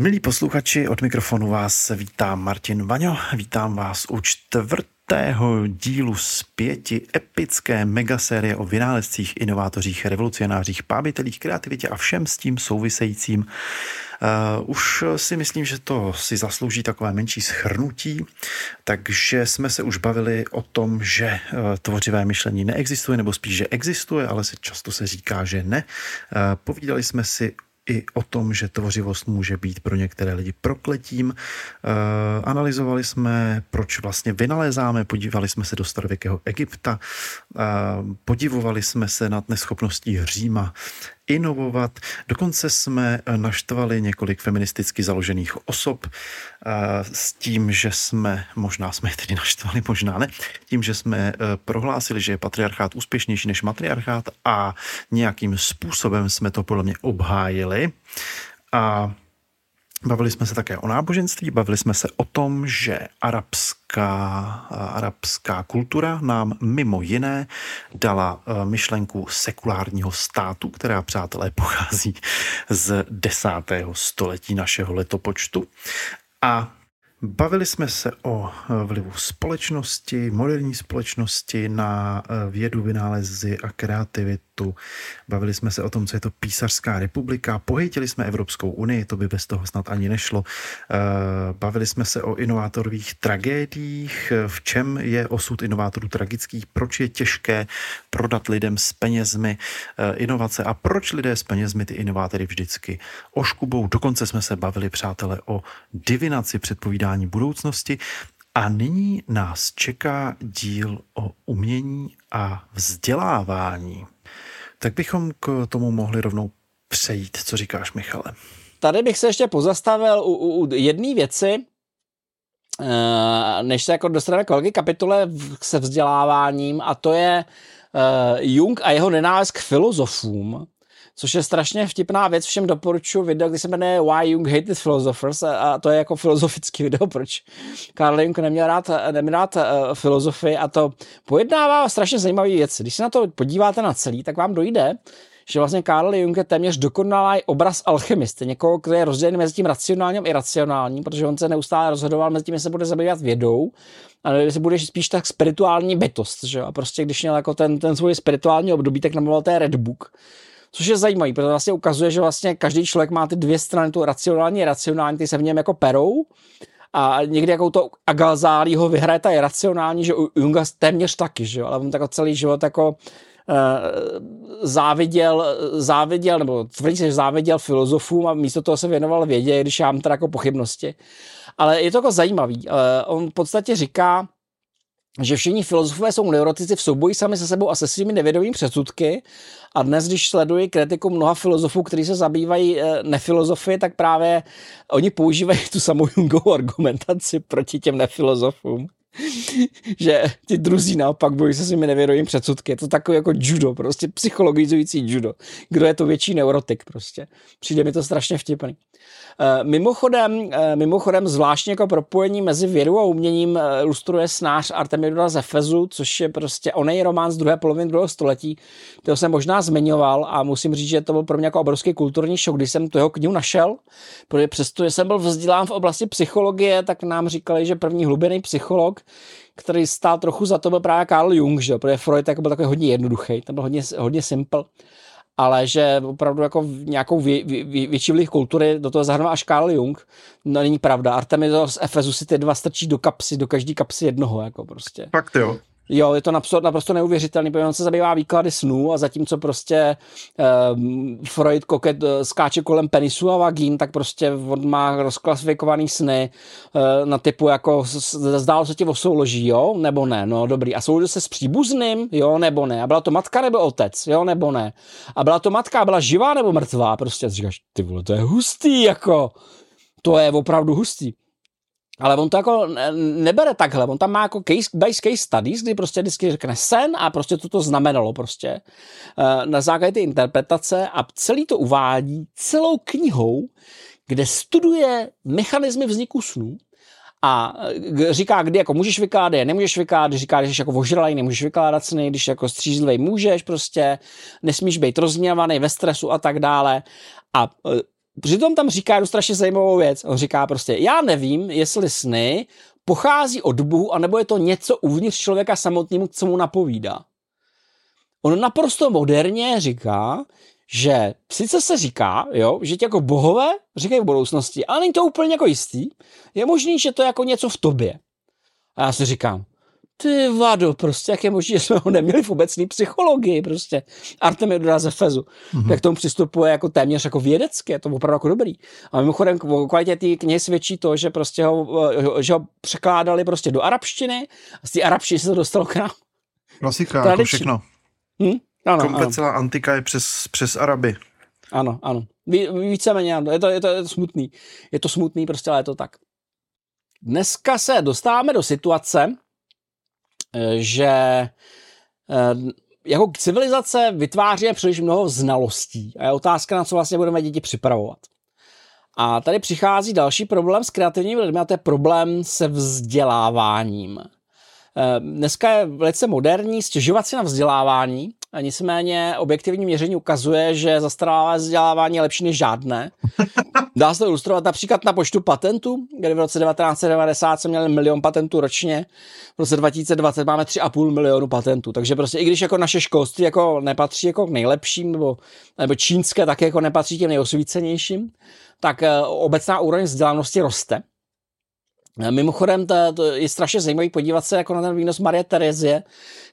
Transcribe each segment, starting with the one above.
Milí posluchači, od mikrofonu vás vítám Martin Vaňo, vítám vás u čtvrtého dílu z pěti epické megasérie o vynálezcích, inovátořích, revolucionářích, pábitelích, kreativitě a všem s tím souvisejícím. Uh, už si myslím, že to si zaslouží takové menší schrnutí, takže jsme se už bavili o tom, že uh, tvořivé myšlení neexistuje, nebo spíš, že existuje, ale se často se říká, že ne. Uh, povídali jsme si i o tom, že tvořivost může být pro některé lidi prokletím. E, analyzovali jsme, proč vlastně vynalézáme, podívali jsme se do starověkého Egypta, e, podivovali jsme se nad neschopností Říma inovovat. Dokonce jsme eh, naštvali několik feministicky založených osob eh, s tím, že jsme, možná jsme je tedy naštvali, možná ne, tím, že jsme eh, prohlásili, že je patriarchát úspěšnější než matriarchát a nějakým způsobem jsme to podle mě obhájili. A Bavili jsme se také o náboženství, bavili jsme se o tom, že arabská, arabská kultura nám mimo jiné dala e, myšlenku sekulárního státu, která, přátelé, pochází z desátého století našeho letopočtu. A Bavili jsme se o eh, vlivu společnosti, moderní společnosti na eh, vědu, vynálezy a kreativitu. Bavili jsme se o tom, co je to písařská republika. Pohejtili jsme Evropskou unii, to by bez toho snad ani nešlo. Eh, bavili jsme se o inovátorových tragédiích, v čem je osud inovátorů tragických, proč je těžké prodat lidem s penězmi inovace a proč lidé s penězmi ty inovátory vždycky oškubou. Dokonce jsme se bavili, přátelé, o divinaci předpovídání hledání budoucnosti. A nyní nás čeká díl o umění a vzdělávání. Tak bychom k tomu mohli rovnou přejít. Co říkáš, Michale? Tady bych se ještě pozastavil u, u, u jedné věci, eh, než se jako dostaneme k velké kapitole se vzděláváním, a to je uh, Jung a jeho nenávist k filozofům což je strašně vtipná věc. Všem doporučuji video, který se jmenuje Why Jung Hated Philosophers a to je jako filozofický video, proč Karl Jung neměl rád, neměl rád uh, filozofii a to pojednává strašně zajímavé věci. Když se na to podíváte na celý, tak vám dojde, že vlastně Karl Jung je téměř dokonalý obraz alchymisty, někoho, kdo je rozdělený mezi tím racionálním a iracionálním, protože on se neustále rozhodoval mezi tím, jestli se bude zabývat vědou, a jestli bude spíš tak spirituální bytost, že A prostě když měl jako ten, ten svůj spirituální období, tak namaloval ten Red Book, Což je zajímavý, protože vlastně ukazuje, že vlastně každý člověk má ty dvě strany, tu racionální a racionální, ty se v něm jako perou. A někdy jako to Agalzálí ho vyhraje ta iracionální, že u Junga téměř taky, že jo? ale on tak celý život jako uh, záviděl, záviděl, nebo tvrdí se, že záviděl filozofům a místo toho se věnoval vědě, když já mám teda jako pochybnosti. Ale je to jako zajímavý. Uh, on v podstatě říká, že všichni filozofové jsou neurotici v souboji sami se sebou a se svými nevědomými předsudky. A dnes, když sleduji kritiku mnoha filozofů, kteří se zabývají e, nefilozofii, tak právě oni používají tu samou Jungovou argumentaci proti těm nefilozofům. že ty druzí naopak bojí se svými nevědomými předsudky. Je to takový jako judo, prostě psychologizující judo. Kdo je to větší neurotik prostě. Přijde mi to strašně vtipný. Eh, mimochodem, eh, mimochodem zvláštně jako propojení mezi vědou a uměním eh, ilustruje snář Artemidora z Efezu, což je prostě onej román z druhé poloviny druhého století, kterého jsem možná zmiňoval a musím říct, že to byl pro mě jako obrovský kulturní šok, když jsem tu jeho knihu našel, protože přesto, že jsem byl vzdělán v oblasti psychologie, tak nám říkali, že první hlubinný psycholog, který stál trochu za to byl právě Carl Jung, že? protože Freud jako byl takový hodně jednoduchý, ten byl hodně, hodně simple ale že opravdu jako nějakou vě, vě, větší vliv kultury do toho zahrnul až Carl Jung. No není pravda. Artemidor z Efezu si ty dva strčí do kapsy, do každý kapsy jednoho, jako prostě. Fakt jo. Jo, je to naprosto, naprosto neuvěřitelný, protože on se zabývá výklady snů a zatímco prostě um, Freud koket uh, skáče kolem penisu a vagín, tak prostě on má rozklasifikovaný sny uh, na typu jako zdálo se ti o souloží, jo, nebo ne, no dobrý. A souložil se s příbuzným, jo, nebo ne. A byla to matka nebo otec, jo, nebo ne. A byla to matka, byla živá nebo mrtvá, prostě říkáš, ty vole, to je hustý, jako, to je opravdu hustý. Ale on to jako nebere takhle, on tam má jako case, base case studies, kdy prostě vždycky řekne sen a prostě to to znamenalo prostě eh, na základě té interpretace a celý to uvádí celou knihou, kde studuje mechanizmy vzniku snů a eh, říká, kdy jako můžeš vykládat, nemůžeš vykládat, říká, když jsi jako ožralej, nemůžeš vykládat sny, když jako střízlivý můžeš prostě, nesmíš být rozněvaný ve stresu a tak dále. A eh, Přitom tam říká jednu strašně zajímavou věc. On říká prostě, já nevím, jestli sny pochází od Bohu, anebo je to něco uvnitř člověka samotnému, co mu napovídá. On naprosto moderně říká, že sice se říká, jo, že ti jako bohové říkají v budoucnosti, ale není to úplně jako jistý. Je možný, že to je jako něco v tobě. A já si říkám, ty vado, prostě, jak je možné, že jsme ho neměli v obecné psychologii, prostě. Artemidora z Efezu. Mm-hmm. Jak tomu přistupuje jako téměř jako vědecky, je to opravdu jako dobrý. A mimochodem o kvalitě té knihy svědčí to, že prostě ho, že ho překládali prostě do arabštiny a z té arabštiny se to dostalo k nám. Klasika, jako všechno. Hm? Ano, Komplet ano. celá antika je přes, přes Araby. Ano, ano. Ví, víceméně, ano. Je to, je, to, je to smutný. Je to smutný, prostě, ale je to tak. Dneska se dostáváme do situace, že eh, jako civilizace vytváří příliš mnoho znalostí a je otázka, na co vlastně budeme děti připravovat. A tady přichází další problém s kreativními lidmi a to je problém se vzděláváním. Eh, dneska je velice moderní stěžovat si na vzdělávání, nicméně objektivní měření ukazuje, že zastaralé vzdělávání je lepší než žádné. Dá se to ilustrovat například na počtu patentů, kdy v roce 1990 jsme měli milion patentů ročně, v roce 2020 máme 3,5 milionu patentů. Takže prostě i když jako naše školství jako nepatří jako k nejlepším, nebo, nebo čínské také jako nepatří těm nejosvícenějším, tak eh, obecná úroveň vzdělanosti roste. Mimochodem, to, to je strašně zajímavý podívat se jako na ten výnos Marie Terezie,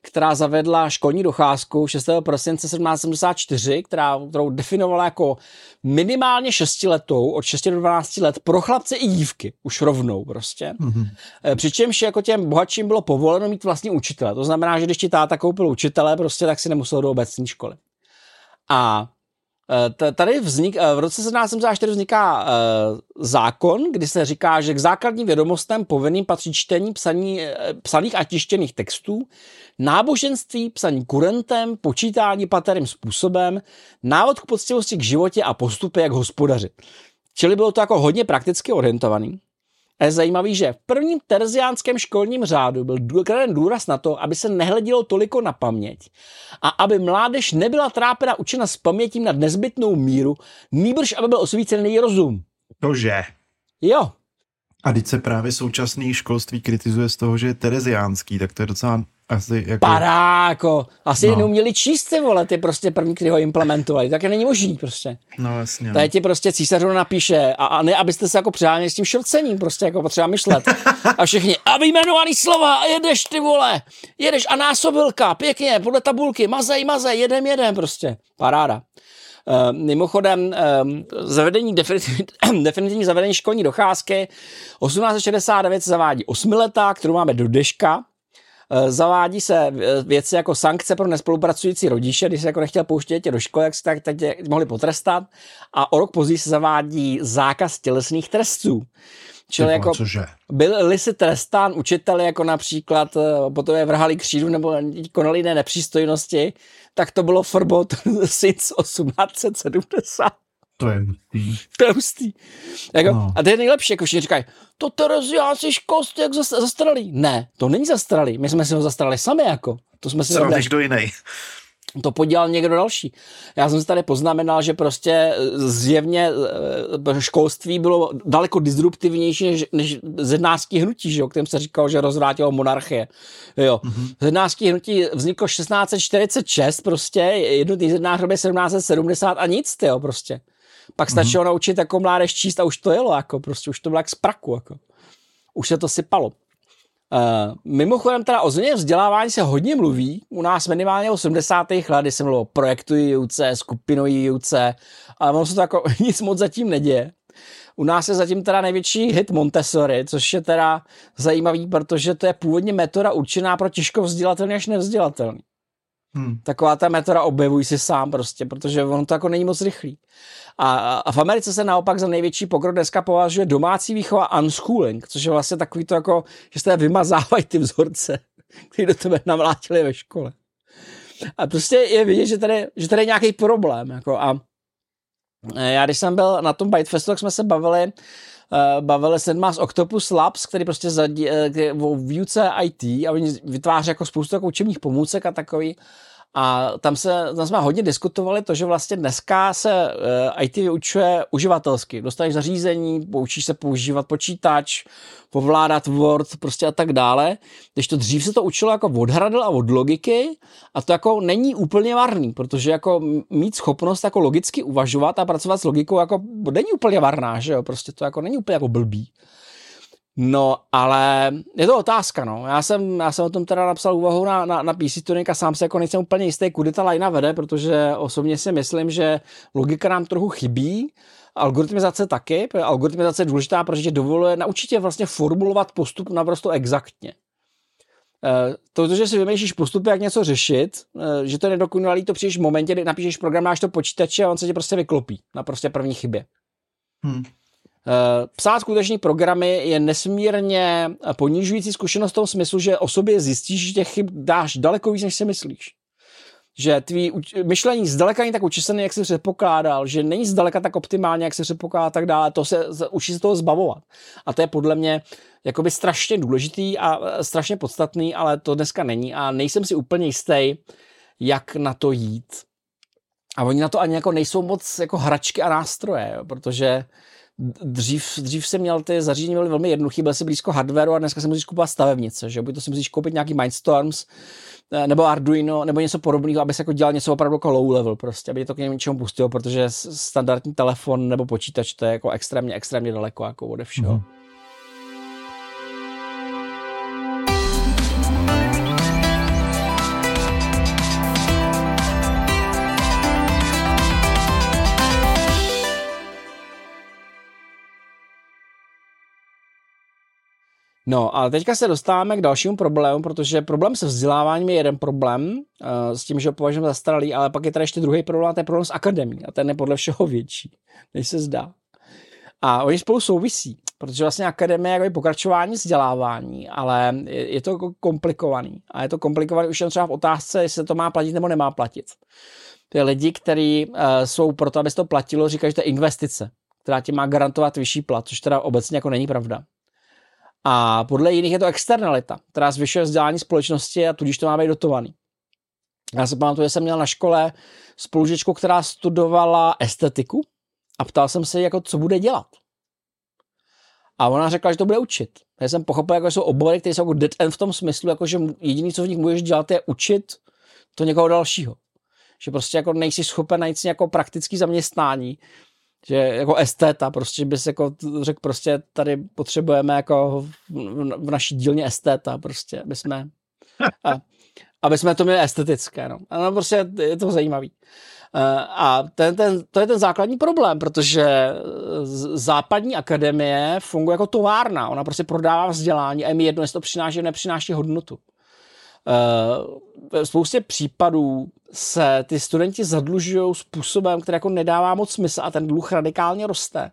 která zavedla školní docházku 6. prosince 1774, která, kterou definovala jako minimálně 6 letou, od 6 do 12 let, pro chlapce i dívky, už rovnou prostě. Mm-hmm. Přičemž jako těm bohatším bylo povoleno mít vlastní učitele. To znamená, že když ti táta koupil učitele, prostě tak si nemusel do obecní školy. A Eh, tady vznik, eh, v roce 1774 vzniká eh, zákon, kdy se říká, že k základním vědomostem povinným patří čtení psaní, psaných a tištěných textů, náboženství, psaní kurentem, počítání paterým způsobem, návod k poctivosti k životě a postupy, jak hospodařit. Čili bylo to jako hodně prakticky orientovaný. Je zajímavý, že v prvním terziánském školním řádu byl kladen důraz na to, aby se nehledělo toliko na paměť a aby mládež nebyla trápena učena s pamětím nad nezbytnou míru, nýbrž aby byl osvícený rozum. Tože? Jo. A teď se právě současný školství kritizuje z toho, že je tereziánský, tak to je docela asi jako... Paráko. Asi no. neuměli číst ty vole, ty prostě první, kteří ho implementovali. Tak je není možný prostě. No jasně. Tady ti prostě císařů napíše a, a, ne, abyste se jako přiháněli s tím šrcením, prostě jako potřeba myšlet. A všichni, a vyjmenovaný slova a jedeš ty vole. Jedeš a násobilka, pěkně, podle tabulky, mazej, mazej, jedem, jedem prostě. Paráda. Uh, mimochodem, uh, zavedení definitivní, zavedení školní docházky 1869 se zavádí osmiletá, kterou máme do deška, Eh, zavádí se eh, věci jako sankce pro nespolupracující rodiče, když se jako nechtěl pouštět tě do školy, jak se tak teď mohli potrestat. A o rok později se zavádí zákaz tělesných trestů. Čili jako cože? byli si trestán učiteli, jako například eh, potom je vrhali křídu nebo konali jiné nepřístojnosti, tak to bylo forbot since 1870. To je hustý. To je hustý. Jako, no. A to je nejlepší, jako všichni říkají, to Tereziáci školství jak zastralý. Ne, to není zastralý. My jsme si ho zastrali sami, jako. To jsme si Co někdo jiný. To podělal někdo další. Já jsem si tady poznamenal, že prostě eh, zjevně eh, školství bylo daleko disruptivnější než, než zednářský hnutí, že, o kterém se říkalo, že rozvrátilo monarchie. Jo. Mm-hmm. Zednářský hnutí vzniklo 1646, prostě jednotný zednář 1770 a nic, tyjo, prostě. Pak stačilo mm-hmm. naučit jako mládež číst a už to jelo, jako prostě už to bylo jak z praku, jako. Už se to sypalo. Uh, mimochodem teda o změně vzdělávání se hodně mluví, u nás minimálně o 70. let, kdy se mluvilo o projektu výuce, skupinový výuce, ale ono se to jako nic moc zatím neděje. U nás je zatím teda největší hit Montessori, což je teda zajímavý, protože to je původně metoda určená pro těžko vzdělatelný až nevzdělatelný. Hmm. Taková ta metoda objevuj si sám prostě, protože ono to jako není moc rychlý. A, a v Americe se naopak za největší pokrok dneska považuje domácí výchova unschooling, což je vlastně takový to jako, že se vymazávají ty vzorce, které do tebe namlátili ve škole. A prostě je vidět, že tady, že tady je nějaký problém. Jako a já když jsem byl na tom Bytefestu, tak jsme se bavili, bavili se z Octopus Labs, který prostě zadí, uh, o výuce IT a oni vytváří jako spoustu jako učebních pomůcek a takový. A tam, se, tam jsme hodně diskutovali to, že vlastně dneska se eh, IT vyučuje uživatelsky. Dostaneš zařízení, poučíš se používat počítač, povládat Word prostě a tak dále. Když to dřív se to učilo jako od a od logiky a to jako není úplně varný, protože jako mít schopnost jako logicky uvažovat a pracovat s logikou jako není úplně varná, že jo, prostě to jako není úplně jako blbý. No, ale je to otázka, no. Já jsem, já jsem o tom teda napsal úvahu na, na, na PC Tuning a sám se jako nejsem úplně jistý, kudy ta lajna vede, protože osobně si myslím, že logika nám trochu chybí, algoritmizace taky, algoritmizace je důležitá, protože dovoluje naučit je vlastně formulovat postup naprosto exaktně. Eh, to, že si vymýšlíš postupy, jak něco řešit, eh, že to je nedokonalý, to přijdeš v momentě, kdy napíšeš program, máš to počítače a on se tě prostě vyklopí na prostě první chybě. Hmm. Eh, psát skuteční programy je nesmírně ponižující zkušenost v tom smyslu, že o sobě zjistíš, že těch chyb dáš daleko víc, než si myslíš. Že tvý myšlení zdaleka není tak učesené, jak jsi předpokládal, že není zdaleka tak optimálně, jak jsi předpokládal tak dále. To se učí se toho zbavovat. A to je podle mě jakoby strašně důležitý a strašně podstatný, ale to dneska není a nejsem si úplně jistý, jak na to jít. A oni na to ani jako nejsou moc jako hračky a nástroje, jo, protože dřív, dřív jsem měl ty zařízení byly velmi jednoduché, byl si blízko hardwareu a dneska si musíš kupovat stavebnice, že buď to si musíš koupit nějaký Mindstorms, eh, nebo Arduino, nebo něco podobného, aby se jako dělal něco opravdu jako low level prostě, aby to k něčemu pustilo, protože standardní telefon nebo počítač to je jako extrémně, extrémně daleko jako ode všeho. Mm-hmm. No a teďka se dostáváme k dalšímu problému, protože problém se vzděláváním je jeden problém, uh, s tím, že ho považujeme za staralý, ale pak je tady ještě druhý problém, a to je problém s akademí a ten je podle všeho větší, než se zdá. A oni spolu souvisí, protože vlastně akademie je jako pokračování vzdělávání, ale je, to komplikovaný. A je to komplikovaný už jen třeba v otázce, jestli to má platit nebo nemá platit. Ty lidi, kteří uh, jsou pro to, aby se to platilo, říkají, že to je investice, která ti má garantovat vyšší plat, což teda obecně jako není pravda. A podle jiných je to externalita, která zvyšuje vzdělání společnosti a tudíž to má být dotovaný. Já se pamatuju, že jsem měl na škole spolužečku, která studovala estetiku a ptal jsem se, jako, co bude dělat. A ona řekla, že to bude učit. Já jsem pochopil, jako jsou obory, které jsou jako dead end v tom smyslu, jako že jediný, co v nich můžeš dělat, je učit to někoho dalšího. Že prostě jako nejsi schopen najít si jako praktický zaměstnání, že jako esteta, prostě bys jako řekl prostě tady potřebujeme jako v, naší dílně esteta prostě, aby jsme, a, aby jsme to měli estetické, no. A no prostě je to zajímavý. A ten, ten, to je ten základní problém, protože západní akademie funguje jako továrna. Ona prostě prodává vzdělání a je mi jedno, jestli to přináší nebo nepřináší hodnotu. Ve spoustě případů se ty studenti zadlužují způsobem, který jako nedává moc smysl a ten dluh radikálně roste.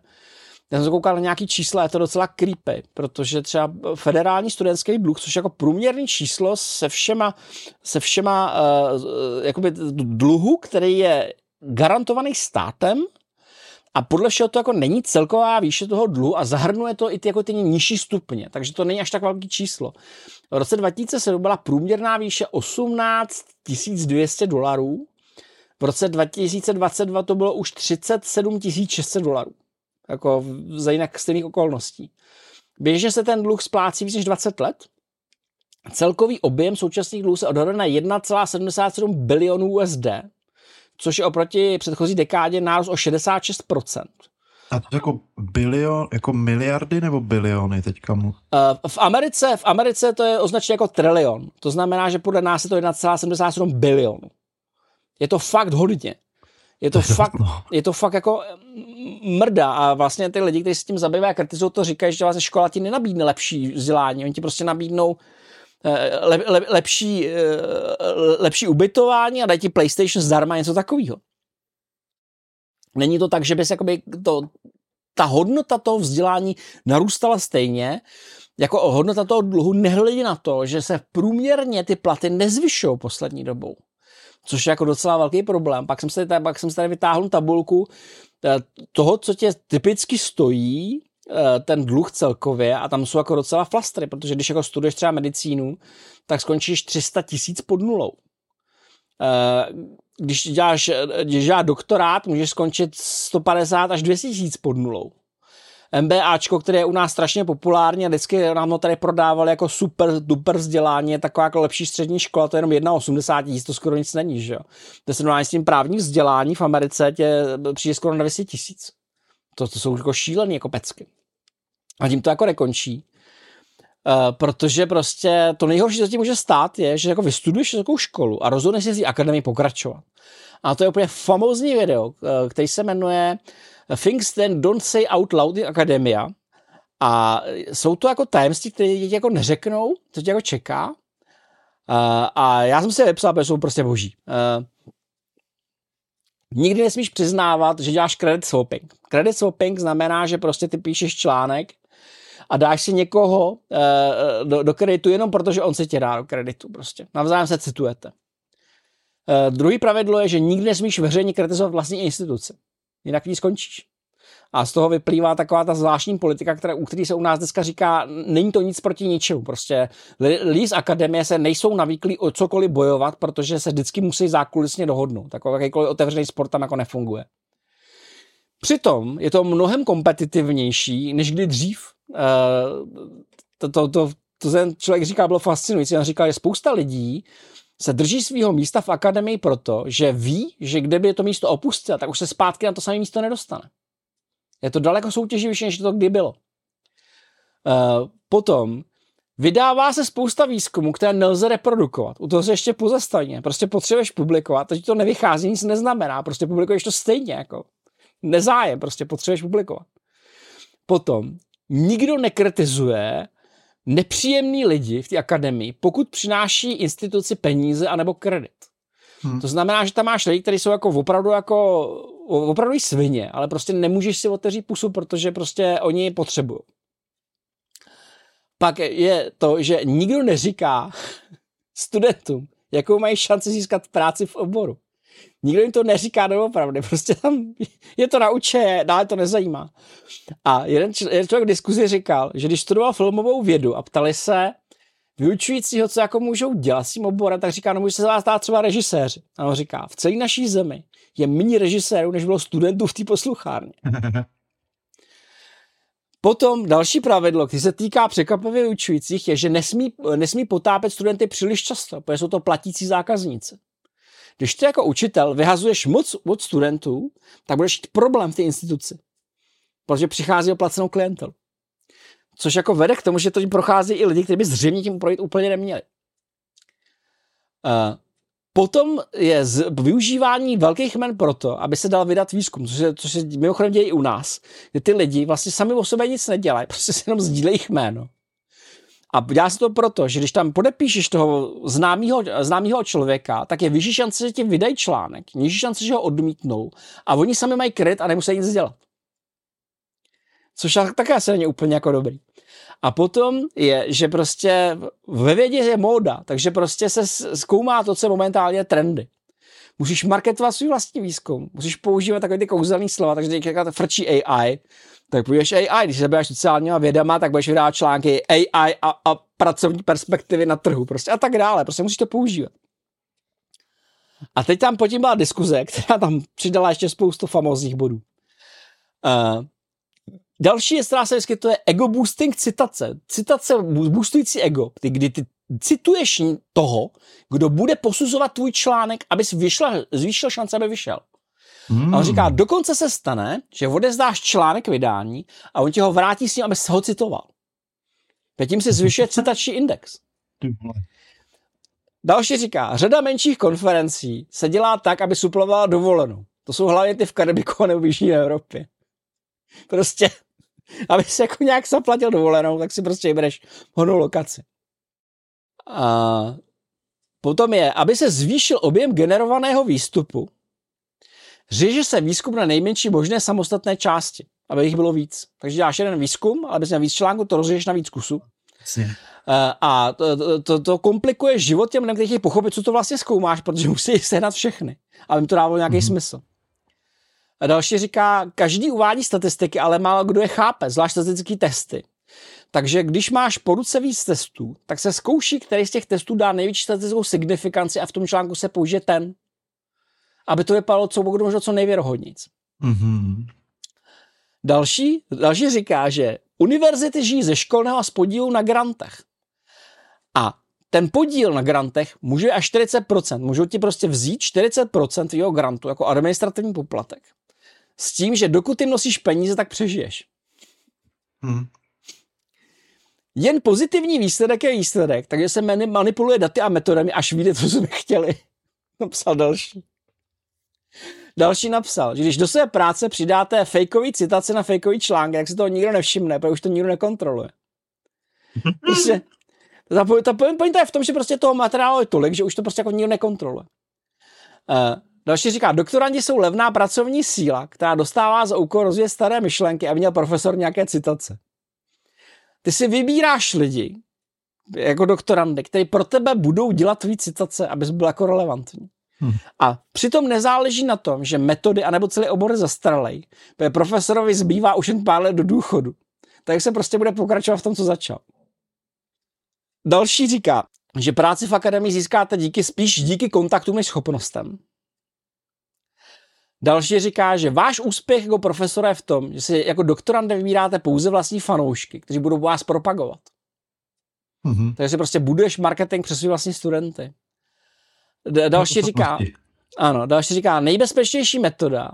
Já jsem se koukal na nějaký čísla, je to docela creepy, protože třeba federální studentský dluh, což je jako průměrný číslo se všema, se všema uh, jakoby dluhu, který je garantovaný státem, a podle všeho to jako není celková výše toho dluhu a zahrnuje to i ty, jako ty nižší stupně, takže to není až tak velký číslo. V roce 2007 byla průměrná výše 18 200 dolarů, v roce 2022 to bylo už 37 600 dolarů, jako za jinak stejných okolností. Běžně se ten dluh splácí víc než 20 let. Celkový objem současných dluhů se odhaduje na 1,77 bilionů USD, což je oproti předchozí dekádě nárůst o 66%. A to jako bilion, jako miliardy nebo biliony teďka mu? Uh, v Americe, v Americe to je označeno jako trilion. To znamená, že podle nás je to 1,77 bilion. Je to fakt hodně. Je to, fakt, je to fakt jako mm, mrda a vlastně ty lidi, kteří se tím zabývají a kritizují, to říkají, že vlastně škola ti nenabídne lepší vzdělání, oni ti prostě nabídnou eh, le, le, lepší, eh, lepší ubytování a dají ti PlayStation zdarma, něco takového. Není to tak, že bys jakoby to, ta hodnota toho vzdělání narůstala stejně, jako hodnota toho dluhu, nehledě na to, že se průměrně ty platy nezvyšují poslední dobou což je jako docela velký problém. Pak jsem se tady, pak jsem se tady vytáhl tabulku eh, toho, co tě typicky stojí, eh, ten dluh celkově a tam jsou jako docela flastry, protože když jako studuješ třeba medicínu, tak skončíš 300 tisíc pod nulou. Eh, když děláš, když děláš doktorát, můžeš skončit 150 až 200 tisíc pod nulou. MBAčko, které je u nás strašně populární a vždycky nám ho tady prodávali jako super, duper vzdělání, je taková jako lepší střední škola, to je jenom 1,80 tisíc, to skoro nic není, že jo. To se s tím právní vzdělání v Americe tě přijde skoro na 200 tisíc. To, to jsou jako šílený jako pecky. A tím to jako nekončí. Uh, protože prostě to nejhorší, co ti může stát, je, že jako vystuduješ takovou školu a rozhodneš si z akademii pokračovat. A to je úplně famózní video, uh, který se jmenuje Things Then Don't Say Out Loud in Academia. A jsou to jako tajemství, které děti jako neřeknou, co tě jako čeká. Uh, a já jsem si je vypsal, protože jsou prostě boží. Uh, nikdy nesmíš přiznávat, že děláš credit swapping. Credit swapping znamená, že prostě ty píšeš článek a dáš si někoho uh, do, do kreditu jenom proto, že on se tě dá do kreditu. Prostě. Navzájem se citujete. Uh, druhý pravidlo je, že nikdy nesmíš veřejně kritizovat vlastní instituci jinak ní skončíš. A z toho vyplývá taková ta zvláštní politika, která, u který se u nás dneska říká, není to nic proti ničemu. Prostě lidi z akademie se nejsou navyklí o cokoliv bojovat, protože se vždycky musí zákulisně dohodnout. Takový jakýkoliv otevřený sport tam jako nefunguje. Přitom je to mnohem kompetitivnější, než kdy dřív. Eh, to, to, to, to ten člověk říká, bylo fascinující. On říkal, že spousta lidí se drží svého místa v akademii proto, že ví, že kdyby to místo opustil, tak už se zpátky na to samé místo nedostane. Je to daleko soutěživější, než to kdy bylo. Uh, potom vydává se spousta výzkumů, které nelze reprodukovat. U toho se ještě pozastavně. Prostě potřebuješ publikovat, takže to nevychází, nic neznamená. Prostě publikuješ to stejně. Jako. Nezájem, prostě potřebuješ publikovat. Potom nikdo nekritizuje nepříjemný lidi v té akademii, pokud přináší instituci peníze anebo kredit. Hmm. To znamená, že tam máš lidi, kteří jsou jako opravdu jako opravdu svině, ale prostě nemůžeš si otevřít pusu, protože prostě oni potřebují. Pak je to, že nikdo neříká studentům, jakou mají šanci získat práci v oboru. Nikdo jim to neříká doopravdy, prostě tam je to nauče, dále to nezajímá. A jeden, jeden člověk v diskuzi říkal, že když studoval filmovou vědu a ptali se vyučujícího, co jako můžou dělat s tím oborem, tak říká, no může se vás stát třeba režiséři. A on říká, v celé naší zemi je méně režisérů, než bylo studentů v té posluchárně. Potom další pravidlo, které se týká překvapivě vyučujících, je, že nesmí, nesmí potápět studenty příliš často, protože jsou to platící zákazníci. Když ty jako učitel vyhazuješ moc od studentů, tak budeš mít problém v té instituci. Protože přichází o placenou klientelu. Což jako vede k tomu, že to tím prochází i lidi, kteří by zřejmě tím projít úplně neměli. Uh, potom je z, využívání velkých jmen proto, aby se dal vydat výzkum, což se, což se mimochodem děje i u nás, kde ty lidi vlastně sami o sobě nic nedělají, prostě si jenom sdílejí jméno a dělá se to proto, že když tam podepíšeš toho známého, známého člověka, tak je vyšší šance, že ti vydají článek, nižší šance, že ho odmítnou a oni sami mají kredit a nemusí nic dělat. Což také asi není úplně jako dobrý. A potom je, že prostě ve vědě je móda, takže prostě se zkoumá to, co je momentálně trendy. Musíš marketovat svůj vlastní výzkum, musíš používat takové ty kouzelné slova, takže když frčí AI, tak půjdeš AI, když se budeš sociálníma vědama, tak budeš vydávat články AI a, a pracovní perspektivy na trhu prostě a tak dále, prostě musíš to používat. A teď tam potom byla diskuze, která tam přidala ještě spoustu famózních bodů. Uh, další je, která se vyskytuje ego boosting citace. Citace boostující ego, ty, kdy ty cituješ toho, kdo bude posuzovat tvůj článek, abys vyšla, zvýšil šance, aby vyšel. Hmm. A on říká, dokonce se stane, že odezdáš článek vydání a on ti ho vrátí s tím, aby se ho citoval. A tím se zvyšuje citační index. Další říká, řada menších konferencí se dělá tak, aby suplovala dovolenou. To jsou hlavně ty v Karibiku nebo v Jižní Evropě. Prostě, aby se jako nějak zaplatil dovolenou, tak si prostě vybereš honou lokaci. A potom je, aby se zvýšil objem generovaného výstupu, řeže se výzkum na nejmenší možné samostatné části, aby jich bylo víc. Takže děláš jeden výzkum, ale měl víc článků, to rozřeš na víc kusů. A to, to, to komplikuje život těm lidem, kteří pochopit, co to vlastně zkoumáš, protože musí sehnat všechny, aby jim to dávalo nějaký mm-hmm. smysl. A další říká, každý uvádí statistiky, ale málo kdo je chápe, zvlášť statistické testy. Takže když máš po ruce víc testů, tak se zkouší, který z těch testů dá největší statistickou signifikanci a v tom článku se použije ten, aby to vypadalo co možno co nejvěrohodnic. Mm-hmm. Další, další říká, že univerzity žijí ze školného a z podílu na grantech. A ten podíl na grantech může až 40%. Můžou ti prostě vzít 40% tvého grantu jako administrativní poplatek. S tím, že dokud ty nosíš peníze, tak přežiješ. Hmm. Jen pozitivní výsledek je výsledek, takže se manipuluje daty a metodami, až vyjde to, co jsme chtěli. Napsal další. Další napsal, že když do své práce přidáte fakeový citace na fakeový článek, tak se toho nikdo nevšimne, protože už to nikdo nekontroluje. Prostě, ta, ta pointa je v tom, že prostě toho materiálu je tolik, že už to prostě jako nikdo nekontroluje. Uh, další říká, doktorandi jsou levná pracovní síla, která dostává za úkol rozvíjet staré myšlenky, aby měl profesor nějaké citace. Ty si vybíráš lidi, jako doktorandy, kteří pro tebe budou dělat tvý citace, abys byl jako relevantní. Hmm. A přitom nezáleží na tom, že metody anebo celý obor je zastaralej, protože profesorovi zbývá už jen pár let do důchodu. Tak se prostě bude pokračovat v tom, co začal. Další říká, že práci v akademii získáte díky spíš díky kontaktům než schopnostem. Další říká, že váš úspěch jako profesora je v tom, že si jako doktorant vybíráte pouze vlastní fanoušky, kteří budou vás propagovat. Mm-hmm. Takže si prostě buduješ marketing přes své vlastní studenty. D- další no, říká, ano, další říká, nejbezpečnější metoda,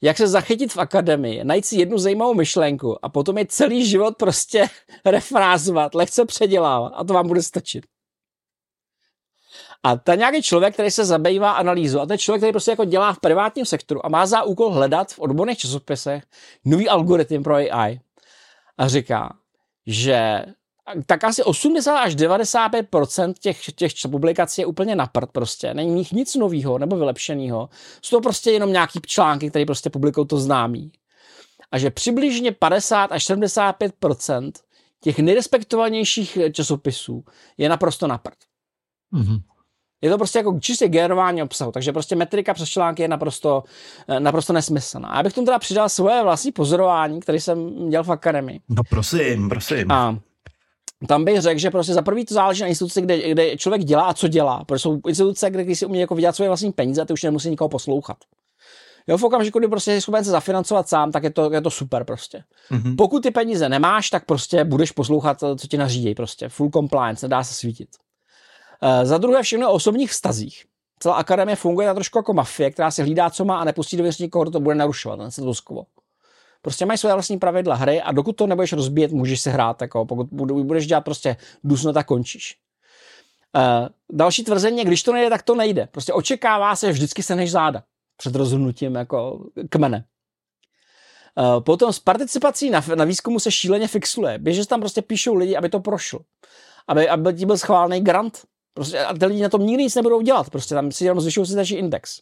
jak se zachytit v akademii, najít si jednu zajímavou myšlenku a potom je celý život prostě refrázovat, lehce předělávat a to vám bude stačit. A ten nějaký člověk, který se zabývá analýzou, a ten člověk, který prostě jako dělá v privátním sektoru a má za úkol hledat v odborných časopisech nový algoritm pro AI. A říká, že tak asi 80 až 95% těch, těch publikací je úplně na prd prostě. Není nich nic nového nebo vylepšeného. Jsou to prostě jenom nějaký články, které prostě publikují to známý. A že přibližně 50 až 75% těch nejrespektovanějších časopisů je naprosto na prd. Mm-hmm. Je to prostě jako čistě generování obsahu, takže prostě metrika přes články je naprosto, naprosto nesmyslná. A já bych tomu teda přidal svoje vlastní pozorování, které jsem dělal v akademii. No prosím, prosím. A tam bych řekl, že prostě za prvý to záleží na instituci, kde, kde člověk dělá a co dělá. Protože jsou instituce, kde si umí jako vydělat svoje vlastní peníze a ty už nemusí nikoho poslouchat. Jo, v okamžiku, kdy prostě jsi schopen se zafinancovat sám, tak je to, je to super prostě. Mm-hmm. Pokud ty peníze nemáš, tak prostě budeš poslouchat, co ti nařídí prostě. Full compliance, nedá se svítit. Uh, za druhé všechno o osobních vztazích. Celá akademie funguje na trošku jako mafie, která si hlídá, co má a nepustí do nikoho, kdo to bude narušovat, ten se to Prostě mají své vlastní pravidla hry a dokud to nebudeš rozbíjet, můžeš si hrát. Jako, pokud budeš dělat prostě dusno, tak končíš. Uh, další tvrzení, když to nejde, tak to nejde. Prostě očekává se, že vždycky se než záda před rozhodnutím jako kmene. Uh, potom s participací na, na výzkumu se šíleně fixuje. Běže tam prostě píšou lidi, aby to prošlo. Aby, aby ti byl schválený grant. Prostě, a ty lidi na tom nikdy nic nebudou dělat. Prostě tam si jenom zvyšují si index.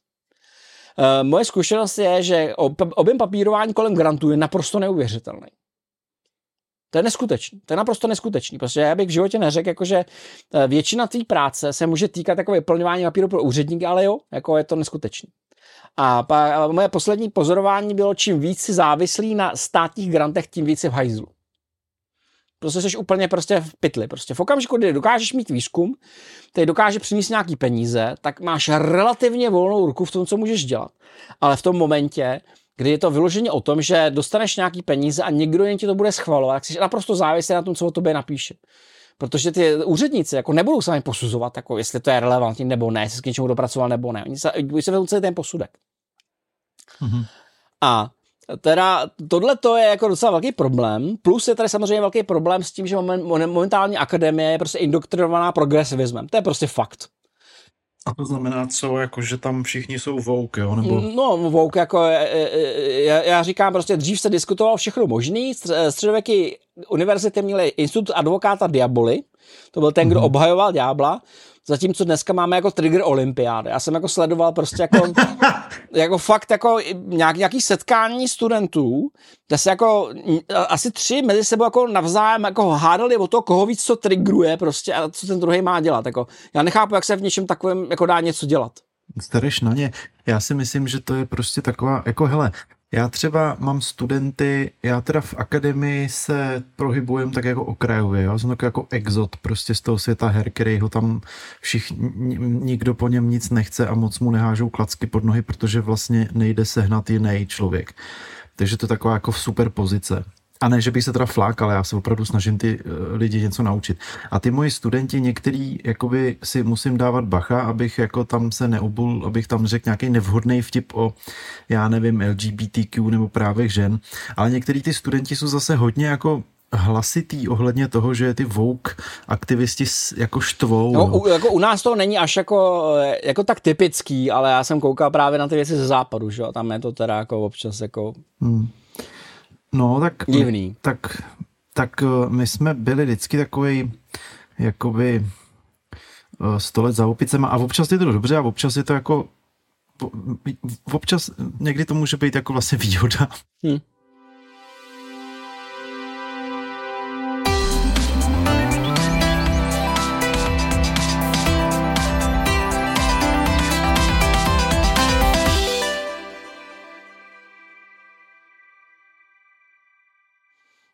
Uh, moje zkušenost je, že objem papírování kolem grantů je naprosto neuvěřitelný. To je neskutečný. To je naprosto neskutečný. Protože já bych v životě neřekl, jako, že eh, většina té práce se může týkat jako vyplňování papíru pro úředníky, ale jo, jako je to neskutečný. A, pa, a moje poslední pozorování bylo, čím víc si závislý na státních grantech, tím víc je v hajzlu. Prostě jsi úplně prostě v pytli. Prostě v okamžiku, kdy dokážeš mít výzkum, který dokáže přinést nějaký peníze, tak máš relativně volnou ruku v tom, co můžeš dělat. Ale v tom momentě, kdy je to vyloženě o tom, že dostaneš nějaký peníze a někdo jen ti to bude schvalovat, tak jsi naprosto závislý na tom, co o tobě napíše. Protože ty úředníci jako nebudou sami posuzovat, jako jestli to je relevantní nebo ne, jestli s k něčemu dopracoval nebo ne. Oni se, oni se ten posudek. Mm-hmm. A teda tohle to je jako docela velký problém, plus je tady samozřejmě velký problém s tím, že moment, momentální akademie je prostě indoktrinovaná progresivismem. To je prostě fakt. A to znamená co, jako že tam všichni jsou vouk, jo? Nebo... No, vouk, jako já, já říkám prostě, dřív se diskutovalo všechno možný, středověky univerzity měly institut advokáta Diaboli, to byl ten, kdo mm-hmm. obhajoval ďábla, Zatímco dneska máme jako trigger olympiády. Já jsem jako sledoval prostě jako, jako fakt jako nějak, nějaký setkání studentů, kde se jako asi tři mezi sebou jako navzájem jako hádali o to, koho víc co triggeruje prostě a co ten druhý má dělat. Jako, já nechápu, jak se v něčem takovém jako dá něco dělat. Stareš na ně. Já si myslím, že to je prostě taková, jako hele, já třeba mám studenty, já teda v akademii se prohybujem tak jako okrajově, jo? jsem tak jako exot prostě z toho světa her, který ho tam všichni, nikdo po něm nic nechce a moc mu nehážou klacky pod nohy, protože vlastně nejde sehnat jiný člověk. Takže to je taková jako super pozice. A ne, že bych se teda flákal, já se opravdu snažím ty eh, lidi něco naučit. A ty moji studenti, některý jakoby si musím dávat bacha, abych jako tam se neobul, abych tam řekl nějaký nevhodný vtip o, já nevím, LGBTQ nebo právech žen, ale některý ty studenti jsou zase hodně jako hlasitý ohledně toho, že ty Vogue aktivisti jako štvou. No, u, jako u nás to není až jako, jako tak typický, ale já jsem koukal právě na ty věci ze západu, že tam je to teda jako občas jako... Hmm. No, tak, Divný. tak, tak eh, my jsme byli vždycky takový jakoby eh, sto let za opicema a občas je to dobře a občas je to jako občas někdy to může být jako vlastně výhoda. Hmm.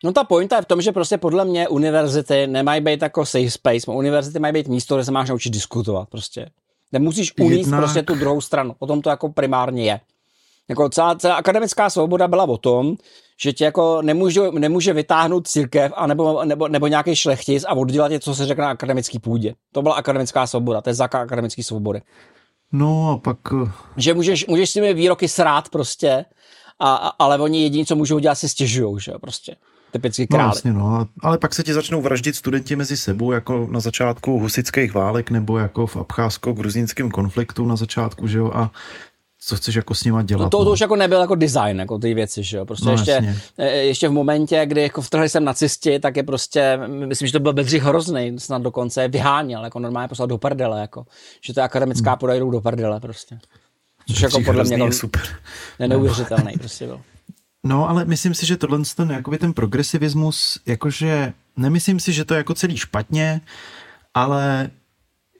No ta pointa je v tom, že prostě podle mě univerzity nemají být jako safe space, univerzity mají být místo, kde se máš naučit diskutovat prostě. Nemusíš uníst Jednak... prostě tu druhou stranu, o tom to jako primárně je. Jako celá, celá akademická svoboda byla o tom, že tě jako nemůže, nemůže vytáhnout církev a nebo, nebo, nebo nějaký šlechtic a oddělat je, co se řekne na akademický půdě. To byla akademická svoboda, to je základ akademické svobody. No a pak... Eh, že můžeš, můžeš si mi výroky srát prostě, a, a, ale oni jediní, co můžou dělat, si stěžují, že prostě typicky králi. No, vlastně, no, ale pak se ti začnou vraždit studenti mezi sebou, jako na začátku husických válek, nebo jako v abcházsko-gruzínském konfliktu na začátku, že jo, a co chceš jako s nima dělat. To, to, to no. už jako nebyl jako design, jako ty věci, že jo. Prostě no, ještě, jasně. E, ještě v momentě, kdy jako vtrhli sem nacisti, tak je prostě, myslím, že to byl Bedřich Hrozný, snad dokonce vyháněl, jako normálně poslal do prdele, jako, že to je akademická hmm. podajdou do prdele prostě. Což jako podle mě je super. neuvěřitelný prostě byl. No, ale myslím si, že tohle ten, jakoby ten progresivismus, jakože nemyslím si, že to je jako celý špatně, ale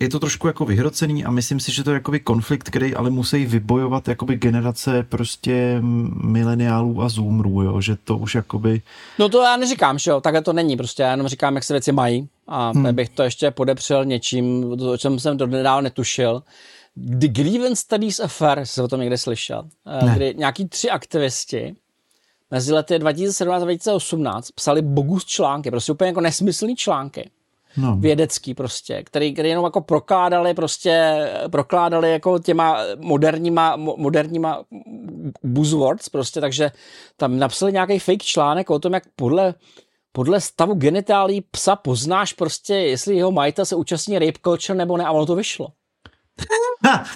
je to trošku jako vyhrocený a myslím si, že to je jakoby konflikt, který ale musí vybojovat jakoby generace prostě mileniálů a zoomrů, jo, že to už jakoby... No to já neříkám, že jo, takhle to není, prostě já jenom říkám, jak se věci mají a hmm. bych to ještě podepřel něčím, o čem jsem nedávno netušil. The Grievance Studies Affair, se o tom někde slyšel, eh, ne. kdy nějaký tři aktivisti mezi lety 2017 a 2018 psali bogus články, prostě úplně jako nesmyslný články. No. vědecký prostě, který, který jenom jako prokládali prostě, prokládali jako těma moderníma, moderníma buzzwords prostě, takže tam napsali nějaký fake článek o tom, jak podle podle stavu genitálí psa poznáš prostě, jestli jeho majitel se účastní rape culture nebo ne a ono to vyšlo.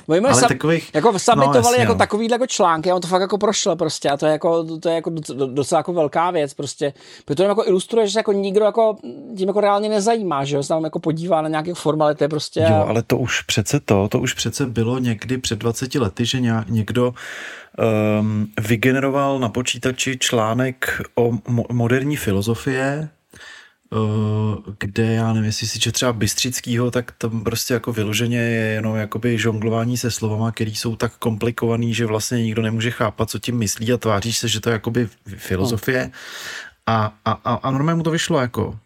Oni ale sam, takových, jako submitovali no, jako no. takový jako články a on to fakt jako prošlo prostě a to je jako, to je jako docela jako velká věc prostě, protože to jako ilustruje, že se jako nikdo jako tím jako reálně nezajímá, že jo, se tam jako podívá na nějaké formality prostě. Jo, a... ale to už přece to, to už přece bylo někdy před 20 lety, že někdo um, vygeneroval na počítači článek o mo- moderní filozofie kde já nevím, jestli si třeba Bystřickýho, tak tam prostě jako vyloženě je jenom jakoby žonglování se slovama, který jsou tak komplikovaný, že vlastně nikdo nemůže chápat, co tím myslí a tváříš se, že to je jakoby filozofie a, a, a, a normálně mu to vyšlo jako.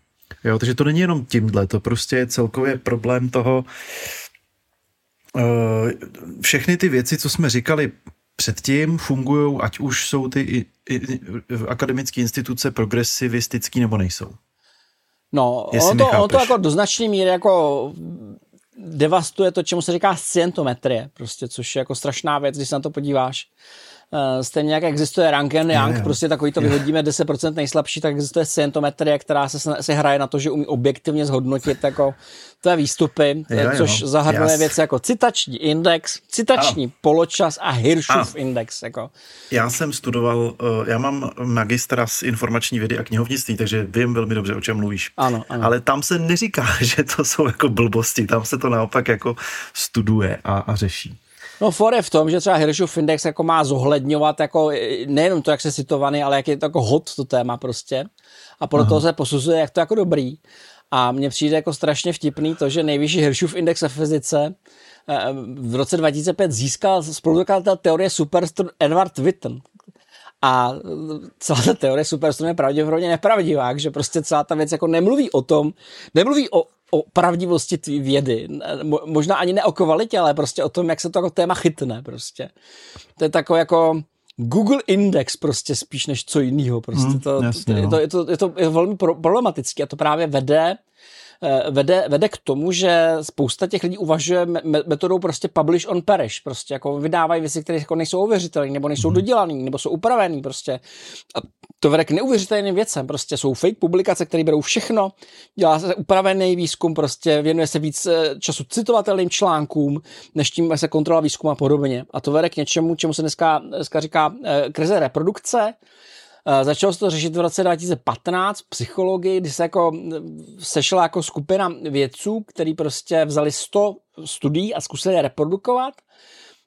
Jo, takže to není jenom tímhle, to prostě je celkově problém toho, uh, všechny ty věci, co jsme říkali předtím, fungují, ať už jsou ty i, i, akademické instituce progresivistický nebo nejsou. No, ono to, ono to jako do značné míry jako devastuje to, čemu se říká scientometrie, prostě, což je jako strašná věc, když se na to podíváš. Uh, stejně jak existuje rank and young, prostě takový to vyhodíme 10% nejslabší, tak existuje scientometrie, která se, se hraje na to, že umí objektivně zhodnotit jako tvé výstupy, jo, což jo. zahrnuje Jas. věci jako citační index, citační ano. poločas a Hirschův ano. index. Jako. Já jsem studoval, eh, já mám magistra z informační vědy a knihovnictví, takže vím velmi dobře, o čem mluvíš. Ano, ano. Ale tam se neříká, že to jsou jako blbosti, tam se to naopak jako studuje a, a řeší. No for je v tom, že třeba Hirschův index jako má zohledňovat jako nejenom to, jak se citovaný, ale jak je to jako hot to téma prostě. A podle Aha. se posuzuje, jak to jako dobrý. A mně přijde jako strašně vtipný to, že nejvyšší Hirschův index ve fyzice eh, v roce 2005 získal spoluzakladatel teorie superstrun Edward Witten. A celá ta teorie superstrun je pravděpodobně nepravdivá, že prostě celá ta věc jako nemluví o tom, nemluví o, o pravdivosti tvý vědy. Možná ani ne o kvalitě, ale prostě o tom, jak se to jako téma chytne prostě. To je takové jako Google Index prostě spíš než co jiného. Prostě hmm, to, jasně, to, je, to, je, to, je to velmi problematické a to právě vede vede, vede k tomu, že spousta těch lidí uvažuje metodou prostě publish on perish, prostě jako vydávají věci, které jako nejsou ověřitelné, nebo nejsou mm-hmm. dodělané, nebo jsou upravené prostě. A to vede k neuvěřitelným věcem, prostě jsou fake publikace, které berou všechno, dělá se upravený výzkum, prostě věnuje se víc eh, času citovatelným článkům, než tím se kontrola výzkum a podobně. A to vede k něčemu, čemu se dneska, dneska říká eh, krize reprodukce, Eh, začalo se to řešit v roce 2015 psychologii, kdy se jako sešla jako skupina vědců, který prostě vzali 100 studií a zkusili je reprodukovat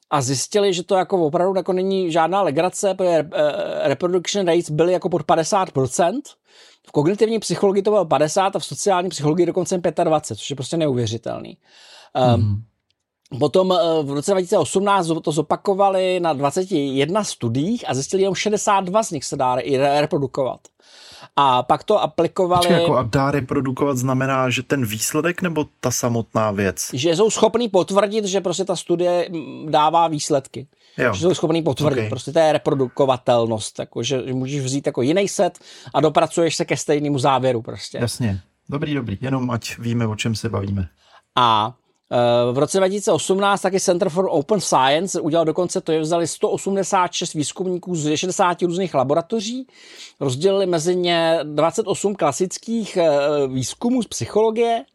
a zjistili, že to jako opravdu jako není žádná legrace, protože eh, reproduction rates byly jako pod 50%, v kognitivní psychologii to bylo 50 a v sociální psychologii dokonce 25, což je prostě neuvěřitelný. Mm. Potom eh, v roce 2018 to zopakovali na 21 studiích a zjistili, že jenom 62 z nich se dá reprodukovat. A pak to aplikovali... Počkej, jako a dá reprodukovat znamená, že ten výsledek nebo ta samotná věc? Že jsou schopní potvrdit, že prostě ta studie dává výsledky. Jo. Že jsou schopní potvrdit. Okay. Prostě to je reprodukovatelnost. Jako, že můžeš vzít jako jiný set a dopracuješ se ke stejnému závěru prostě. Jasně. Dobrý, dobrý. Jenom ať víme, o čem se bavíme. A v roce 2018 taky Center for Open Science udělal dokonce to, že vzali 186 výzkumníků z 60 různých laboratoří, rozdělili mezi ně 28 klasických eh, výzkumů z psychologie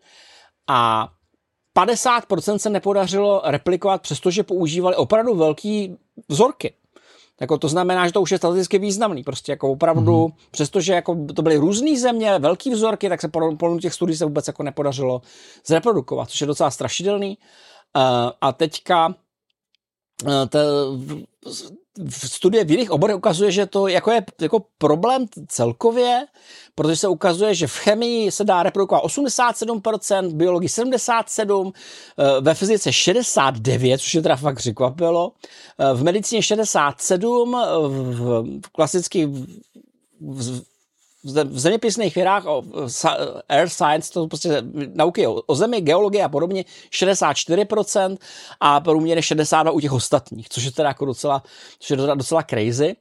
a 50% se nepodařilo replikovat, přestože používali opravdu velký vzorky. Jako to znamená, že to už je statisticky významný. Prostě jako opravdu, mm-hmm. přestože jako to byly různé země, velký vzorky, tak se po těch studií se vůbec jako nepodařilo zreprodukovat, což je docela strašidelný. Uh, a teďka uh, te, v studie v jiných oborech ukazuje, že to jako je jako problém celkově, protože se ukazuje, že v chemii se dá reprodukovat 87%, v biologii 77%, eh, ve fyzice 69%, což je teda fakt překvapilo, eh, v medicíně 67%, v klasických v, v zeměpisných vědách o air science, to prostě nauky o, o zemi, geologie a podobně, 64% a průměr 62 u těch ostatních, což je teda jako docela, což je docela, docela crazy.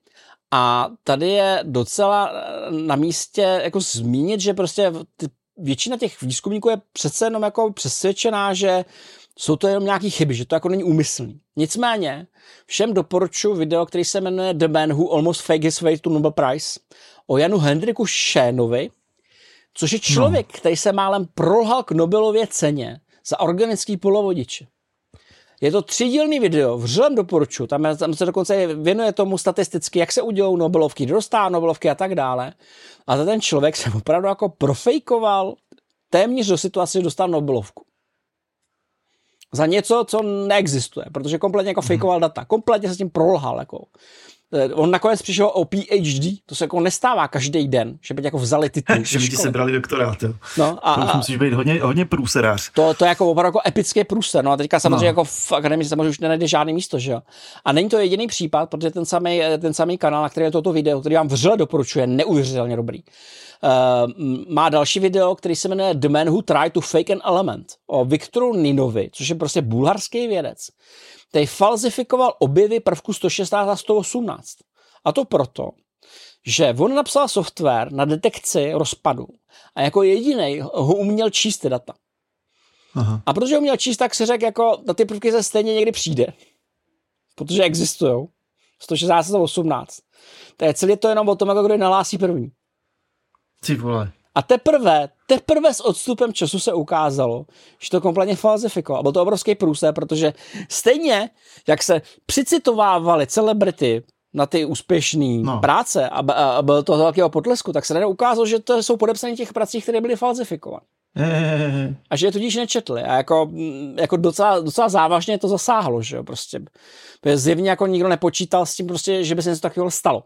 A tady je docela eh, na místě jako zmínit, že prostě ty, většina těch výzkumníků je přece jenom jako přesvědčená, že jsou to jenom nějaké chyby, že to jako není úmyslný. Nicméně, všem doporučuji video, který se jmenuje The Man Who Almost Faked His Way to Nobel Prize o Janu Hendriku Šénovi, což je člověk, no. který se málem prolhal k Nobelově ceně za organický polovodiče. Je to třídílný video, vřelem doporučuji, tam, tam se dokonce věnuje tomu statisticky, jak se udělou Nobelovky, dostá Nobelovky a tak dále. A ten člověk se opravdu jako profejkoval téměř do situace, že dostal Nobelovku. Za něco, co neexistuje, protože kompletně jako fejkoval data, kompletně se s tím prolhal. Jako. Eh, on nakonec přišel o PhD, to se jako nestává každý den, že by jako vzali titul. že by ti se brali doktorát, jo. No, a, to musíš být hodně, hodně průserář. To, to je jako opravdu jako epický průser, no a teďka samozřejmě no. jako v akademii samozřejmě už nenajde žádný místo, že jo. A není to jediný případ, protože ten samý, ten samý kanál, na který je toto video, který vám vřele doporučuje, neuvěřitelně dobrý. Uh, má další video, který se jmenuje The Man Who Tried to Fake an Element o Viktoru Ninovi, což je prostě bulharský vědec který falzifikoval objevy prvku 116 a 118. A to proto, že on napsal software na detekci rozpadu a jako jediný ho uměl číst ty data. Aha. A protože ho uměl číst, tak si řekl, jako na ty prvky se stejně někdy přijde. Protože existují. 116 118. To je celý to jenom o tom, jako kdo je nalásí první. Ty vole. A teprve, teprve s odstupem času se ukázalo, že to kompletně falzifikoval. A byl to obrovský průse, protože stejně, jak se přicitovávaly celebrity na ty úspěšné no. práce a, a, a byl to velkého potlesku, tak se najednou ukázalo, že to jsou podepsané těch prací, které byly falzifikované. A že je tudíž nečetli. A jako, jako docela, docela závažně to zasáhlo, že jo, prostě. Zjevně jako nikdo nepočítal s tím prostě, že by se něco takového stalo.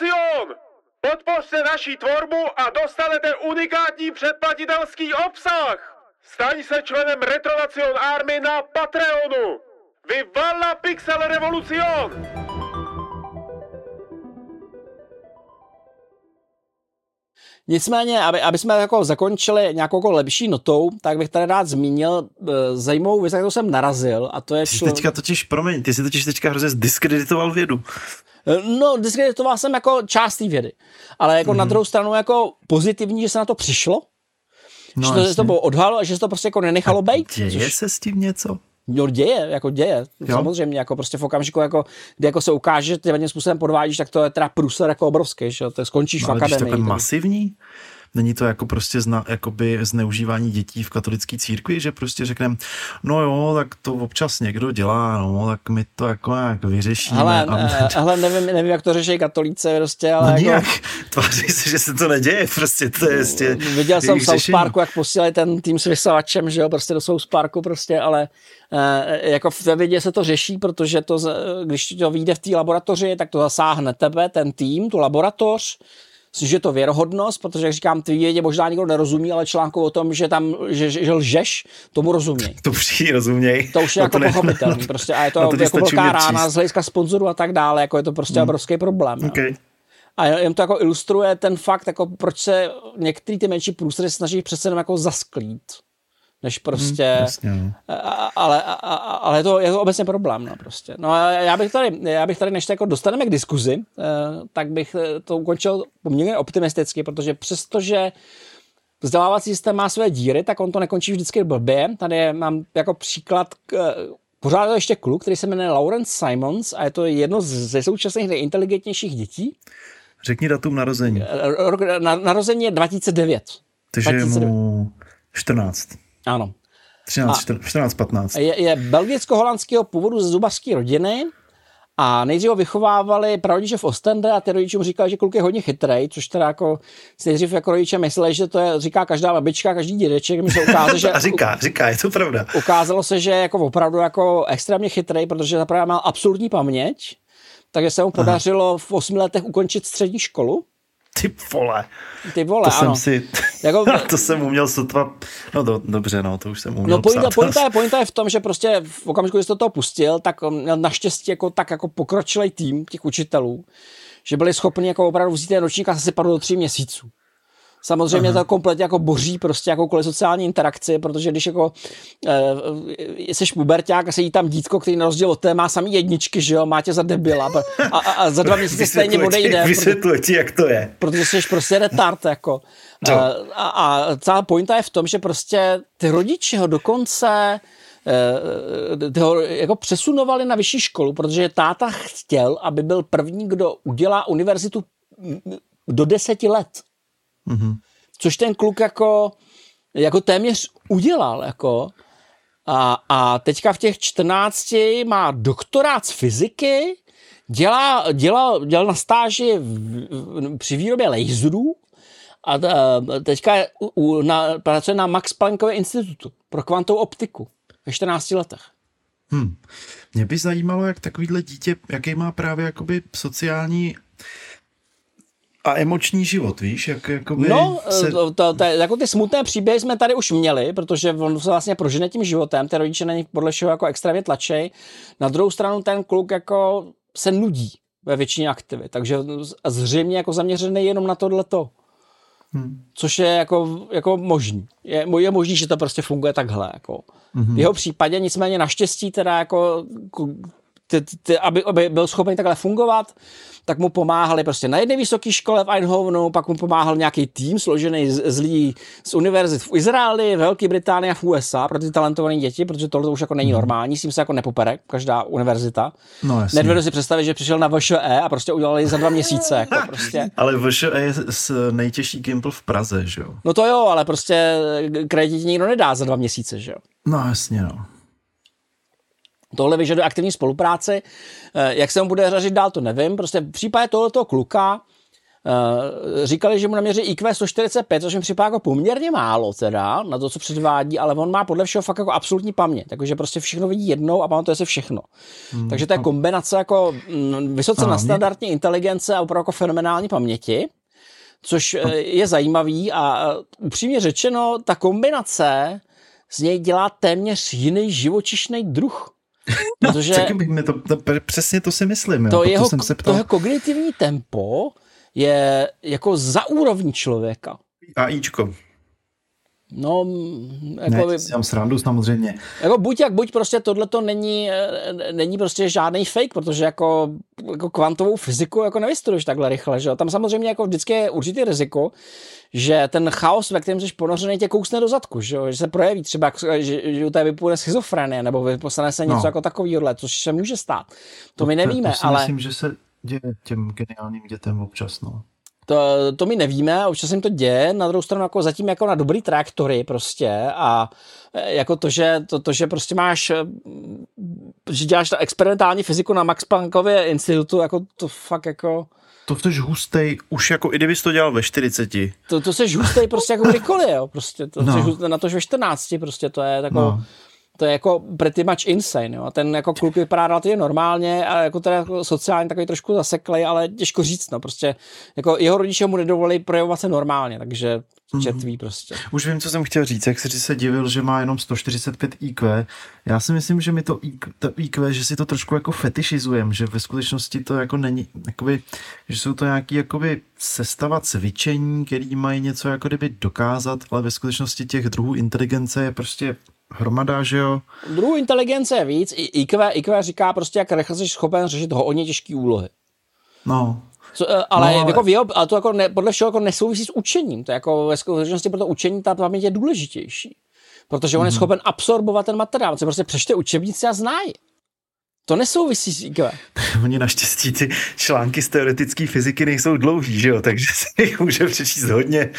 Retronacion! Podpořte naší tvorbu a dostanete unikátní předplatitelský obsah! Staň se členem Retronacion Army na Patreonu! Viva Pixel Revolucion! Nicméně, aby, aby jsme jako zakončili nějakou jako lepší notou, tak bych tady rád zmínil e, zajímavou věc, kterou jsem narazil, a to je... Ty teďka totiž, promiň, ty jsi totiž teďka hrozně diskreditoval vědu. No, diskreditoval jsem jako část té vědy, ale jako mm. na mhm. druhou stranu jako pozitivní, že se na to přišlo, no, že to, to bylo odhalilo a že se to prostě jako nenechalo být. Děje což... se s tím něco? No děje, jako děje, jo? samozřejmě, jako prostě v okamžiku, jako, kdy jako se ukáže, že ty způsobem podvádíš, tak to je teda průser jako obrovský, že to skončíš no, v akademii. to je masivní, Není to jako prostě zna, jakoby zneužívání dětí v katolické církvi, že prostě řekneme, no jo, tak to občas někdo dělá, no, tak my to jako nějak vyřešíme. Ale, a... ale nevím, nevím, jak to řeší katolíci, prostě, ale no jako... Tváří se, že se to neděje, prostě to je prostě Viděl jsem v South Parku, jak posílali ten tým s vysavačem, že jo, prostě do South Parku prostě, ale e, jako ve vědě se to řeší, protože to, když to vyjde v té laboratoři, tak to zasáhne tebe, ten tým, tu laboratoř, že to věrohodnost, protože, jak říkám, ty vědě možná nikdo nerozumí, ale článku o tom, že tam, že, že lžeš, tomu rozumějí. To přijde rozuměj. To už je no jako pochopitelný. Prostě, a je to, to jako velká rána z hlediska sponzorů a tak dále, jako je to prostě hmm. obrovský problém. Okay. A jen to jako ilustruje ten fakt, jako proč se některé ty menší průsry snaží přece jenom jako zasklít než prostě, hmm, jasně. No. ale, ale je, to, je to obecně problém, no prostě. No a já bych tady, já bych tady, než to jako dostaneme k diskuzi, eh, tak bych eh, to ukončil poměrně optimisticky, protože přestože vzdělávací systém má své díry, tak on to nekončí vždycky blbě. Tady mám jako příklad k, Pořád je to ještě kluk, který se jmenuje Lawrence Simons a je to jedno ze současných nejinteligentnějších dětí. Řekni datum narození. Rok, na, narození je 2009. Takže 2009. je mu 14. Ano. 13, 14, 15. Je, je belgicko-holandského původu ze zubařské rodiny a nejdřív ho vychovávali prarodiče v Ostende a ty rodiče mu říkali, že kluk je hodně chytrý, což teda jako si nejdřív jako rodiče mysleli, že to je, říká každá babička, každý dědeček, mi se ukázalo, že... a říká, říká, je to pravda. Ukázalo se, že je jako opravdu jako extrémně chytrý, protože zaprvé má absolutní paměť, takže se mu podařilo Aha. v osmi letech ukončit střední školu ty vole. Ty vole, to ano. jsem si, jako, to jsem uměl sotva, no do, dobře, no, to už jsem uměl No pointa, pointa, je, pointa je v tom, že prostě v okamžiku, kdy jsi to toho pustil, tak měl naštěstí jako, tak jako pokročilý tým těch učitelů, že byli schopni jako opravdu vzít ten ročník a se do tří měsíců. Samozřejmě Aha. to kompletně jako boří prostě jakoukoliv sociální interakci, protože když jako e, jsi puberták a sedí tam dítko, který na rozdíl od té má samý jedničky, že jo, má tě za debila a, a, a za dva měsíce stejně odejde. Vysvětluje ti, jak to je. Protože jsi prostě retard, jako. No. A, a, a celá pointa je v tom, že prostě ty rodiče ho dokonce eh, ho jako přesunovali na vyšší školu, protože táta chtěl, aby byl první, kdo udělá univerzitu do deseti let. Mm-hmm. Což ten kluk jako, jako téměř udělal. Jako. A, a teďka v těch 14 má doktorát z fyziky, dělá, dělá, dělal na stáži v, v, při výrobě laserů a teďka je, u, na, pracuje na Max Planckově institutu pro kvantovou optiku ve 14 letech. Hmm. Mě by zajímalo, jak takovýhle dítě, jaký má právě jakoby sociální a emoční život, víš? Jak, jakoby no, se... to, to, to, jako ty smutné příběhy jsme tady už měli, protože on se vlastně prožene tím životem, ty rodiče na něj podle všeho jako extrémně tlačej. Na druhou stranu ten kluk jako se nudí ve většině aktivit, takže zřejmě jako zaměřený jenom na tohleto. Hmm. Což je jako, jako možný. Je, je možný, že to prostě funguje takhle. Jako. Hmm. V jeho případě nicméně naštěstí teda jako ty, ty, aby, aby byl schopen takhle fungovat, tak mu pomáhali prostě na jedné vysoké škole v Eindhovenu, pak mu pomáhal nějaký tým složený z, z lidí z univerzit v Izraeli, v Velké Británii a v USA pro ty talentované děti, protože tohle už jako není mhm. normální, s tím se jako nepopere každá univerzita. No, Nedvedu si představit, že přišel na VŠE a prostě udělali za dva měsíce. Jako prostě. ale VŠE je s nejtěžší Gimpl v Praze, že jo? No to jo, ale prostě kredit nikdo nedá za dva měsíce, že jo? No jasně, no. Tohle vyžaduje aktivní spolupráci. Eh, jak se mu bude řažit dál, to nevím. Prostě v případě tohoto kluka eh, říkali, že mu naměří IQ 145, což mi připadá jako poměrně málo teda, na to, co předvádí, ale on má podle všeho fakt jako absolutní paměť, takže prostě všechno vidí jednou a pamatuje se všechno. Hmm. Takže to je kombinace jako mm, vysoce na standardní inteligence a opravdu jako fenomenální paměti, což eh, je zajímavý a upřímně řečeno, ta kombinace z něj dělá téměř jiný živočišný druh. Protože no, to, to, přesně to si myslím. To, jo, jeho, jsem se ptal. to jeho kognitivní tempo je jako za úrovní člověka. AIčko. No, jako ne, by, srandu samozřejmě. Jako buď jak buď prostě tohle to není, eh, není prostě žádný fake, protože jako, jako kvantovou fyziku jako nevystuduješ takhle rychle, že jo? Tam samozřejmě jako vždycky je určitý riziko, že ten chaos, ve kterém jsi ponořený, tě kousne do zadku, že, že se projeví třeba, že, že u té vypůjde schizofrenie, nebo vyposlane se něco no. jako takovýhle, což se může stát. To, to my nevíme, to si ale... myslím, že se děje těm geniálním dětem občas, no. To, to my nevíme, občas jim to děje, na druhou stranu jako zatím jako na dobrý trajektory prostě a e, jako to, že, to, to, že prostě máš, e, že děláš ta experimentální fyziku na Max Planckově institutu, jako to fakt jako to jsi hustej, už jako i kdybys to dělal ve 40. To, to jsi hustej prostě jako kdykoliv, jo, prostě, to no. hustej, na to, že ve 14, prostě to je takový, no. To je jako pretty much insane, jo, a ten jako kluk vypadá relativně normálně a jako teda jako sociálně takový trošku zaseklej, ale těžko říct, no, prostě, jako jeho rodiče mu nedovolili projevovat se normálně, takže Mhm. četví prostě. Už vím, co jsem chtěl říct, jak jsi se divil, že má jenom 145 IQ. Já si myslím, že mi to IQ, to IQ že si to trošku jako fetišizujeme, že ve skutečnosti to jako není, jakoby, že jsou to nějaký jakoby sestava cvičení, který mají něco jako kdyby dokázat, ale ve skutečnosti těch druhů inteligence je prostě hromada, že jo? Druhou inteligence je víc, IQ, IQ říká prostě, jak rychle jsi schopen řešit hodně těžké úlohy. No, co, eh, ale, no, ale... Jako jeho, ale to jako ne, podle všeho jako nesouvisí s učením. To je jako ve skutečnosti pro to učení ta paměť je důležitější. Protože on mm-hmm. je mhm. schopen absorbovat ten materiál. On se prostě přečte učebnici a zná To nesouvisí s IQ. Oni naštěstí ty články z teoretické fyziky nejsou dlouhý, že jo? Takže se jich může přečíst hodně.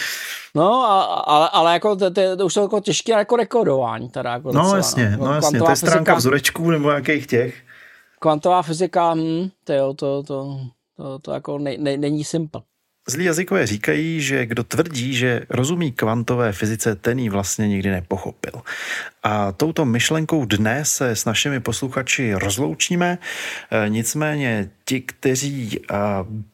No, ale, ale jako to, to, to, už jsou jako těžké jako rekordování. Teda jako no docela, jasně, no, no jasně, to je stránka fyzika, vzorečků nebo jakých těch. Kvantová fyzika, hm, to, jo, to, to, to, to jako ne, ne, není simple. Zlí jazykové říkají, že kdo tvrdí, že rozumí kvantové fyzice, ten ji vlastně nikdy nepochopil. A touto myšlenkou dne se s našimi posluchači rozloučíme. E, nicméně ti, kteří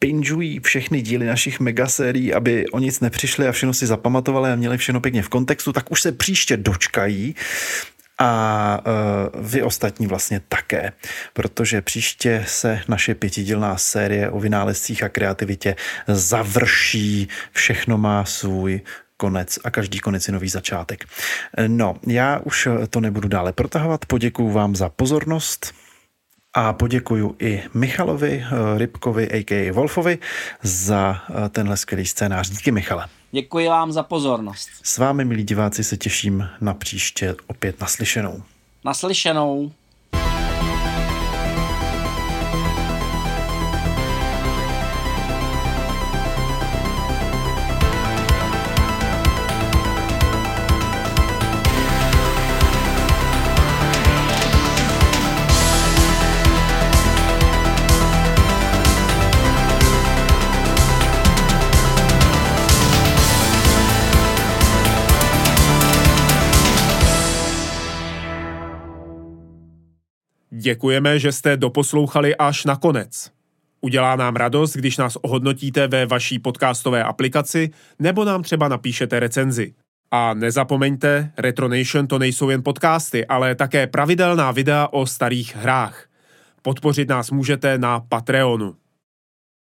binžují všechny díly našich megasérií, aby o nic nepřišli a všechno si zapamatovali a měli všechno pěkně v kontextu, tak už se příště dočkají a uh, vy ostatní vlastně také, protože příště se naše pětidílná série o vynálezcích a kreativitě završí, všechno má svůj konec a každý konec je nový začátek. No, já už to nebudu dále protahovat, poděkuju vám za pozornost a poděkuju i Michalovi eh, Rybkovi, a.k.a. Wolfovi, za tenhle skvělý scénář. Díky Michale. Děkuji vám za pozornost. S vámi, milí diváci, se těším na příště opět naslyšenou. Naslyšenou. Děkujeme, že jste doposlouchali až na konec. Udělá nám radost, když nás ohodnotíte ve vaší podcastové aplikaci nebo nám třeba napíšete recenzi. A nezapomeňte, Retronation to nejsou jen podcasty, ale také pravidelná videa o starých hrách. Podpořit nás můžete na Patreonu.